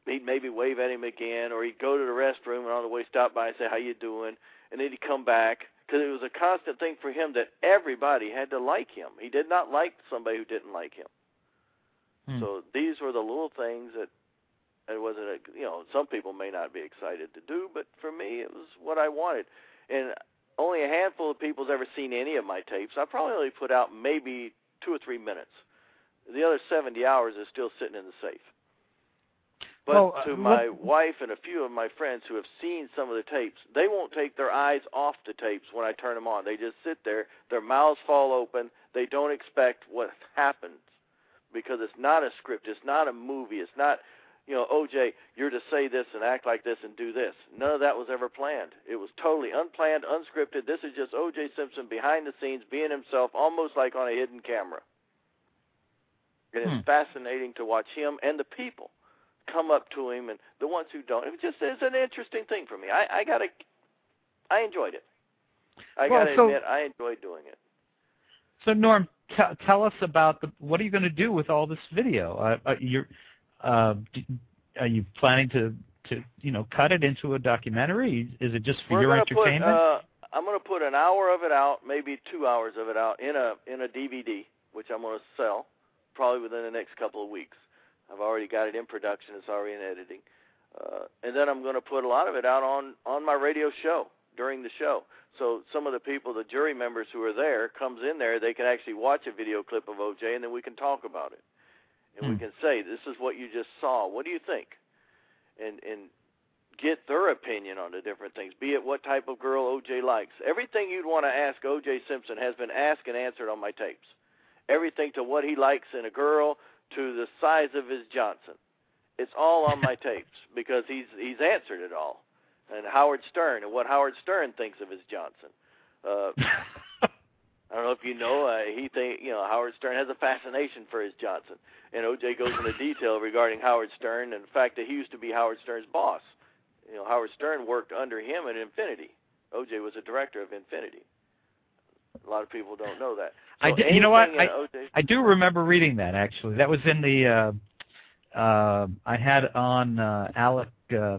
He'd maybe wave at him again or he'd go to the restroom and on the way stop by and say how you doing? And then he'd come back because it was a constant thing for him that everybody had to like him. He did not like somebody who didn't like him. Hmm. so these were the little things that it wasn't a you know some people may not be excited to do but for me it was what i wanted. And only a handful of people's ever seen any of my tapes. I probably only put out maybe two or three minutes. The other 70 hours is still sitting in the safe. But Well, uh, to what- my wife and a few of my friends who have seen some of the tapes, they won't take their eyes off the tapes when I turn them on. They just sit there, their mouths fall open. They don't expect what happens because it's not a script, it's not a movie, it's not, you know, OJ, you're to say this and act like this and do this. None of that was ever planned. It was totally unplanned, unscripted. This is just OJ Simpson behind the scenes being himself, almost like on a hidden camera. And it's Hmm. fascinating to watch him and the people come up to him and the ones who don't. It just is an interesting thing for me. I, I gotta, I enjoyed it. I Well, gotta so- admit, I enjoyed doing it. So Norm, t- tell us about the, what are you going to do with all this video? Uh, uh, you're, are you planning to, to you know cut it into a documentary? Is it just for your entertainment? Uh, I'm going to put an hour of it out, maybe two hours of it out in a in a DVD, which I'm going to sell probably within the next couple of weeks. I've already got it in production; it's already in editing, uh, and then I'm going to put a lot of it out on on my radio show during the show. So some of the people, the jury members who are there, comes in there. They can actually watch a video clip of OJ, and then we can talk about it, and we Hmm. can say, "This is what you just saw. What do you think?" And and get their opinion on the different things, be it what type of girl OJ likes. Everything you'd want to ask OJ Simpson has been asked and answered on my tapes. Everything to what he likes in a girl to the size of his Johnson. It's all on my tapes because he's he's answered it all. And Howard Stern and what Howard Stern thinks of his Johnson. Uh, I don't know if you know, uh, he think you know Howard Stern has a fascination for his Johnson, and OJ goes into detail regarding Howard Stern and the fact that he used to be Howard Stern's boss. You know, Howard Stern worked under him at Infinity. OJ was a director of Infinity. A lot of people don't know that. I So did- you know what? in OJ I do remember reading that actually. That was in the uh, uh, I had on uh, Alec uh,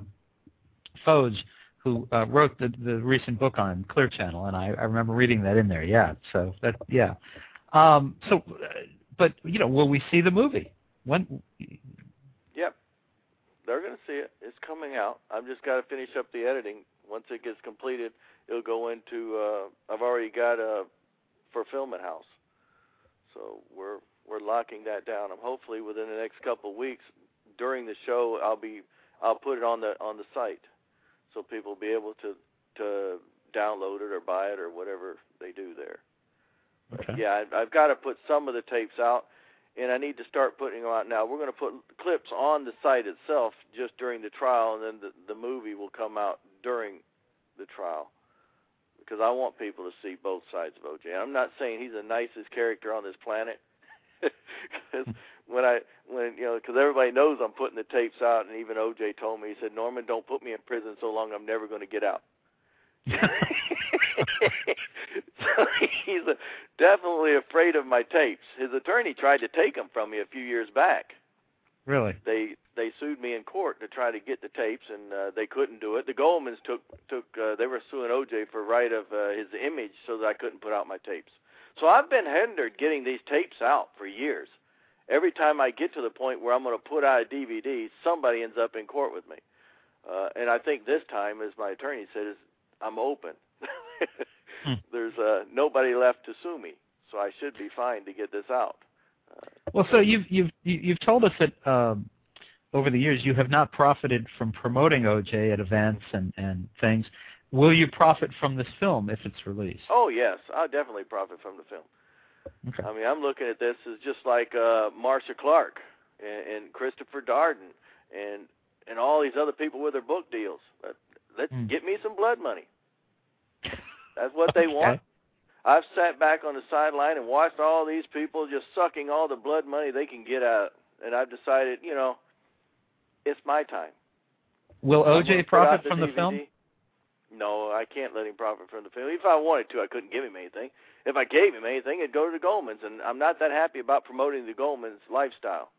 Foege, who uh, wrote the the recent book on Clear Channel, and I, I remember reading that in there. Yeah, so that yeah. Um, so, uh, but you know, will we see the movie? When? Yep. They're going to see it. It's coming out. I've just got to finish up the editing. Once it gets completed, it'll go into uh I've already got a fulfillment house. So we're we're locking that down. I'm hopefully within the next couple of weeks during the show I'll be I'll put it on the on the site so people will be able to to download it or buy it or whatever they do there. Okay. Yeah, I've, I've got to put some of the tapes out, and I need to start putting them out now. We're going to put clips on the site itself just during the trial, and then the, the movie will come out during the trial because I want people to see both sides of OJ. I'm not saying he's the nicest character on this planet. 'Cause when I when you know because everybody knows I'm putting the tapes out, and even OJ told me he said Norman, don't put me in prison so long I'm never going to get out. so he's a, definitely afraid of my tapes. His attorney tried to take them from me a few years back. really? They they sued me in court to try to get the tapes, and uh, they couldn't do it. The Goldmans took took uh, they were suing OJ for right of uh, his image, so that I couldn't put out my tapes. So I've been hindered getting these tapes out for years. Every time I get to the point where I'm going to put out a DVD, somebody ends up in court with me. Uh, and I think this time, as my attorney said, is I'm open. Hmm. There's uh, nobody left to sue me, so I should be fine to get this out. Uh, Well, so you've you've you- you've told us that um, over the years you have not profited from promoting OJ at events and and things. Will you profit from this film if it's released? Oh yes, I'll definitely profit from the film. Okay. I mean, I'm looking at this as just like uh, Marcia Clark and, and Christopher Darden and and all these other people with their book deals. Let, let's Hmm. get me some blood money. That's what they Okay. want. I've sat back on the sideline and watched all these people just sucking all the blood money they can get out, and I've decided, you know, it's my time. Will OJ profit the from the film? No, I can't let him profit from the film. If I wanted to, I couldn't give him anything. If I gave him anything, it'd go to the Goldmans, and I'm not that happy about promoting the Goldmans lifestyle.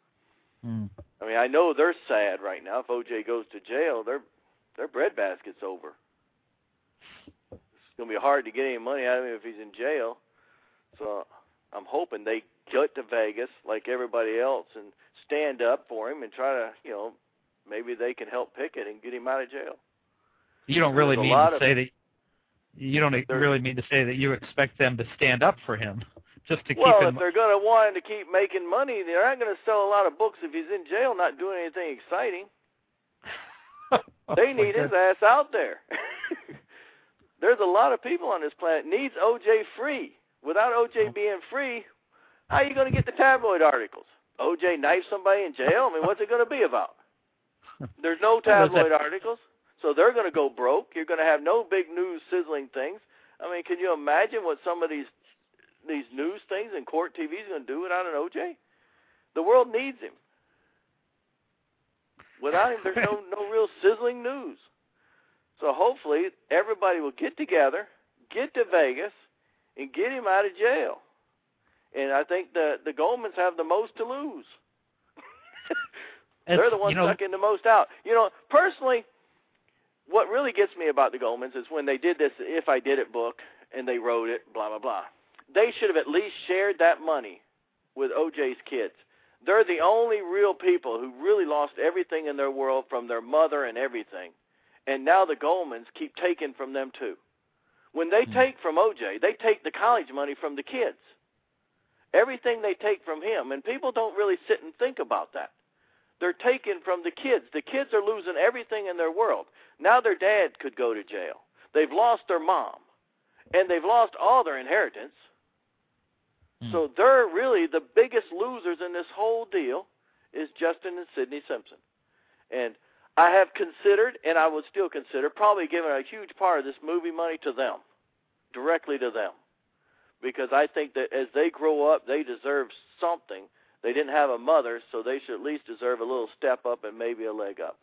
Hmm. I mean, I know they're sad right now. If OJ goes to jail, their their breadbasket's over. It's gonna be hard to get any money out of him if he's in jail. So I'm hoping they get to Vegas like everybody else and stand up for him and try to, you know, maybe they can help Pickett and get him out of jail. You don't really There's lot to say that you don't really mean to say that you expect them to stand up for him just to keep well, if they're going to want him to keep making money, they're not going to sell a lot of books if he's in jail, not doing anything exciting. they need his ass out there. There's a lot of people on this planet needs OJ free. Without OJ oh. being free, how are you going to get the tabloid articles? OJ knifed somebody in jail. I mean, what's it going to be about? There's no tabloid articles, so they're going to go broke. You're going to have no big news sizzling things. I mean, can you imagine what some of these these news things and court TV is going to do without an OJ? The world needs him. Without him, there's no no real sizzling news. So hopefully, everybody will get together, get to Vegas, and get him out of jail. And I think the the Goldmans have the most to lose. They're the ones you know, sucking the most out. You know, personally, what really gets me about the Goldmans is when they did this "If I Did It" book and they wrote it, blah blah blah. They should have at least shared that money with OJ's kids. They're the only real people who really lost everything in their world from their mother and everything. And now the Goldmans keep taking from them too. When they Hmm. take from OJ, they take the college money from the kids. Everything they take from him, and people don't really sit and think about that. They're taken from the kids. The kids are losing everything in their world. Now their dad could go to jail. They've lost their mom, and they've lost all their inheritance. Hmm. So they're really the biggest losers in this whole deal is Justin and Sydney Simpson. And I have considered, and I would still consider, probably giving a huge part of this movie money to them, directly to them. Because I think that as they grow up, they deserve something. They didn't have a mother, so they should at least deserve a little step up and maybe a leg up.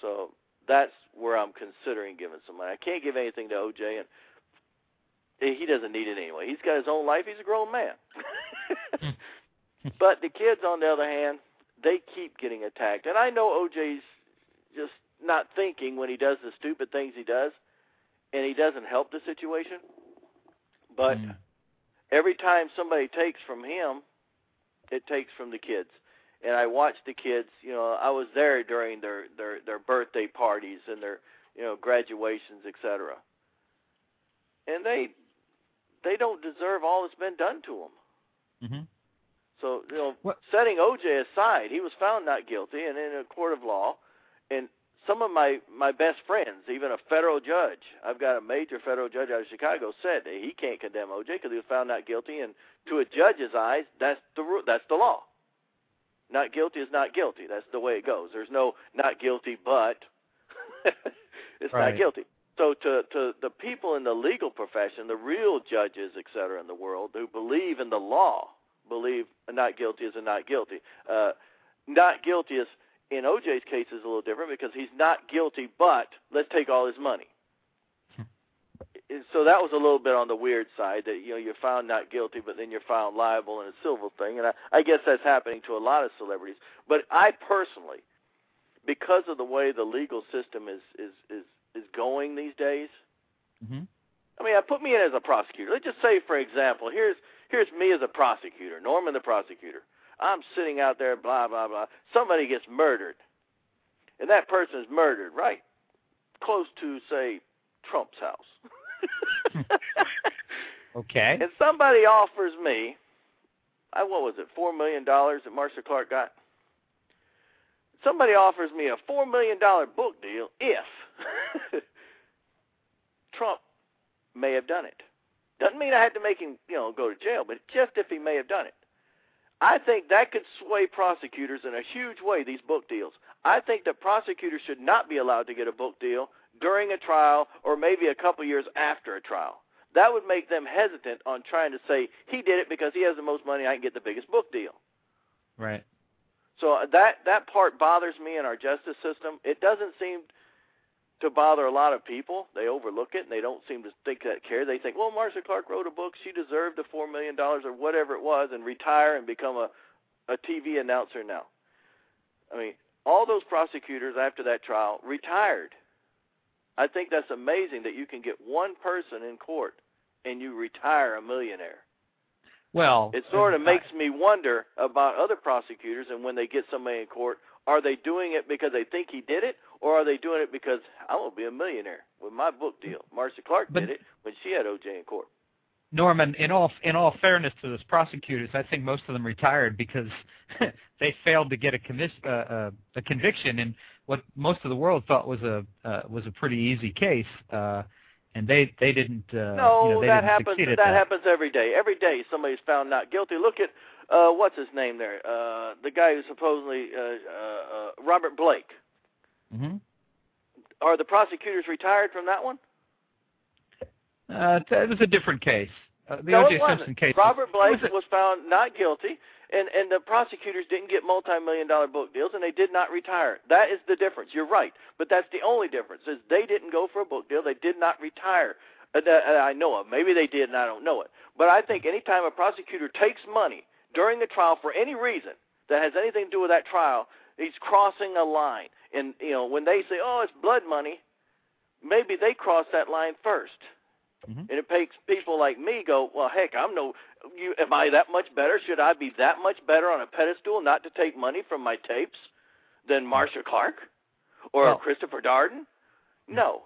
So that's where I'm considering giving some money. I can't give anything to OJ, and he doesn't need it anyway. He's got his own life. He's a grown man. but the kids, on the other hand, they keep getting attacked. And I know OJ's just not thinking when he does the stupid things he does, and he doesn't help the situation. But Mm. every time somebody takes from him, it takes from the kids. And I watched the kids. You know, I was there during their their their birthday parties and their you know graduations, etc. And they they don't deserve all that's been done to them. Mhm. So you know, What- setting OJ aside, he was found not guilty, and in a court of law, and some of my my best friends, even a federal judge, I've got a major federal judge out of Chicago, said that he can't condemn OJ because he was found not guilty, and to a judge's eyes, that's the that's the law. Not guilty is not guilty. That's the way it goes. There's no not guilty, but it's Right. not guilty. So to to the people in the legal profession, the real judges, et cetera, in the world who believe in the law, believe a not guilty is a not guilty. Uh, not guilty is in OJ's case is a little different because he's not guilty, but let's take all his money. And so that was a little bit on the weird side that you know you're found not guilty, but then you're found liable in a civil thing, and I, I guess that's happening to a lot of celebrities. But I personally, because of the way the legal system is is is is going these days, Mhm. I mean, I put me in as a prosecutor. Let's just say, for example, here's here's me as a prosecutor, Norman the prosecutor. I'm sitting out there, blah blah blah. Somebody gets murdered, and that person is murdered right close to, say, Trump's house. Okay. and somebody offers me, I what was it, four million dollars that Marcia Clark got? Somebody offers me a four million dollar book deal if Trump may have done it. Doesn't mean I had to make him, you know, go to jail, but just if he may have done it. I think that could sway prosecutors in a huge way, these book deals. I think that prosecutors should not be allowed to get a book deal during a trial or maybe a couple years after a trial. That would make them hesitant on trying to say he did it because he has the most money, I can get the biggest book deal. Right. So uh, that that part bothers me in our justice system. It doesn't seem to bother a lot of people. They overlook it and they don't seem to think that care. They think, well, Marcia Clark wrote a book. She deserved the four million dollars or whatever it was, and retire and become a a TV announcer now. I mean, all those prosecutors after that trial retired. I think that's amazing that you can get one person in court and you retire a millionaire. Well, It sort of I- makes me wonder about other prosecutors and when they get somebody in court, are they doing it because they think he did it, or are they doing it because I'm gonna be a millionaire with my book deal? Marcia Clark But- did it when she had OJ in court. Norman, in all in all fairness to those prosecutors, I think most of them retired because they failed to get a, commis- uh, uh, a conviction in what most of the world thought was a uh, was a pretty easy case, uh, and they they didn't. Uh, no, you know, they that didn't happens. that, that happens every day. Every day somebody's found not guilty. Look at uh, what's his name there, uh, the guy who supposedly uh, uh, uh, Robert Blake. Hmm Are the prosecutors retired from that one? Uh, it was a different case. Uh, the no, O.J. Simpson case. Robert Blake was was found not guilty, and and the prosecutors didn't get multi-million dollar book deals, and they did not retire. That is the difference. You're right, but that's the only difference. Is they didn't go for a book deal. They did not retire. Uh, that I know of. Maybe they did, and I don't know it. But I think anytime a prosecutor takes money during the trial for any reason that has anything to do with that trial, he's crossing a line. And you know, when they say, "Oh, it's blood money," maybe they cross that line 1st Mhm. and it makes people like me go, "Well, heck, I'm no. You, am I that much better? Should I be that much better on a pedestal not to take money from my tapes than Marcia Clark or Christopher Darden? No.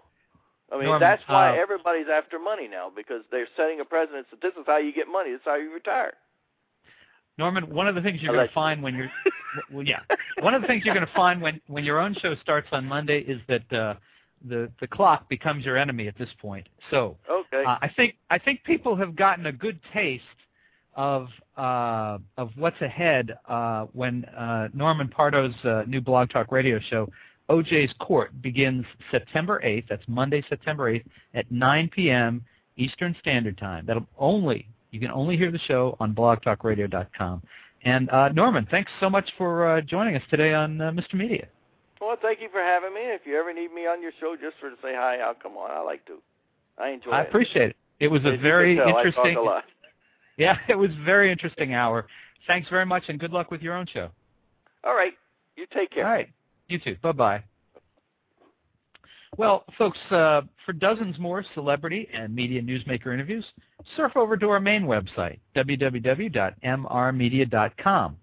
I mean, Norman, that's why uh, everybody's after money now because they're setting a precedent that this is how you get money. This is how you retire. Norman, one of the things you're going to find when you're, well, yeah, one of the things you're going to find when when your own show starts on Monday is that uh, the the clock becomes your enemy at this point. So Okay. uh, I think I think people have gotten a good taste of uh, of what's ahead uh, when uh, Norman Pardo's uh, new Blog Talk Radio show, OJ's Court, begins September 8th. That's Monday, September 8th at 9 p.m. Eastern Standard Time. That'll only you can only hear the show on BlogTalkRadio.com. And uh, Norman, thanks so much for uh, joining us today on uh, Mr. Media. well, thank you for having me. If you ever need me on your show just for to say hi, I'll come on. I like to. I enjoy I it. I appreciate it. It was a can very tell, I interesting. talk a lot. Yeah, it was a very interesting hour. Thanks very much, and good luck with your own show. All right. You take care. All right. You too. Bye bye. Well, folks, uh, for dozens more celebrity and media newsmaker interviews, surf over to our main website, www.mrmedia.com.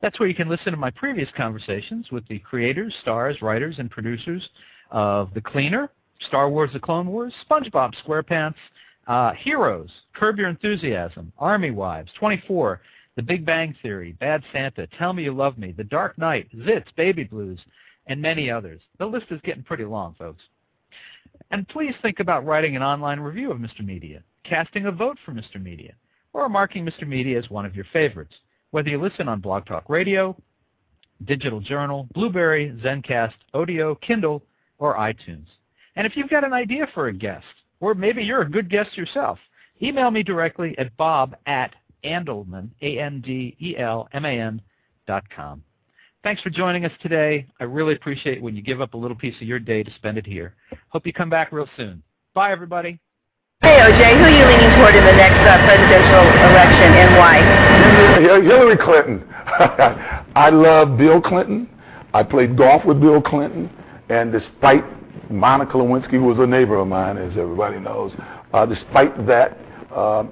That's where you can listen to my previous conversations with the creators, stars, writers, and producers of The Cleaner, Star Wars The Clone Wars, SpongeBob SquarePants, uh, Heroes, Curb Your Enthusiasm, Army Wives, 24, The Big Bang Theory, Bad Santa, Tell Me You Love Me, The Dark Knight, Zits, Baby Blues, and many others. The list is getting pretty long, folks. And please think about writing an online review of Mr. Media, casting a vote for Mr. Media, or marking Mr. Media as one of your favorites, whether you listen on Blog Talk Radio, Digital Journal, Blubrry, Zencast, Odeo, Kindle, or iTunes. And if you've got an idea for a guest, or maybe you're a good guest yourself, email me directly at bob at andelman, A-N-D-E-L-M-A-N dot com. Thanks for joining us today. I really appreciate when you give up a little piece of your day to spend it here. Hope you come back real soon. Bye, everybody. Hey, OJ, who are you leaning toward in the next uh, presidential election and why? Hil- Hillary Clinton. I love Bill Clinton. I played golf with Bill Clinton, and despite Monica Lewinsky, who was a neighbor of mine, as everybody knows, uh, despite that,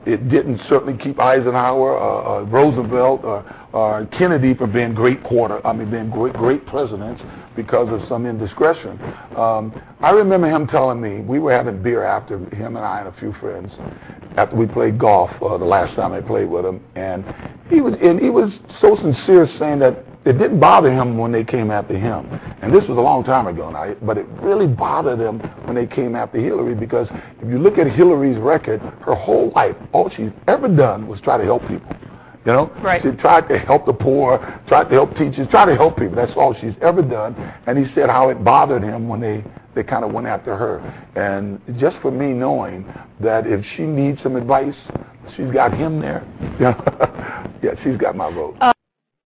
it didn't certainly keep Eisenhower, uh, uh, Roosevelt, or, or Kennedy from being great quarter. I mean, being great, great presidents because of some indiscretion. Um, I remember him telling me we were having beer after him and I and a few friends after we played golf uh, the last time I played with him, and he was and he was so sincere saying that it didn't bother him when they came after him. And this was a long time ago now, but it really bothered him when they came after Hillary because if you look at Hillary's record, her whole life, all she's ever done was try to help people. You know, Right. she tried to help the poor, tried to help teachers, tried to help people. That's all she's ever done. And he said how it bothered him when they they kind of went after her. And just for me knowing that if she needs some advice, she's got him there. Yeah, she's got my vote. Uh,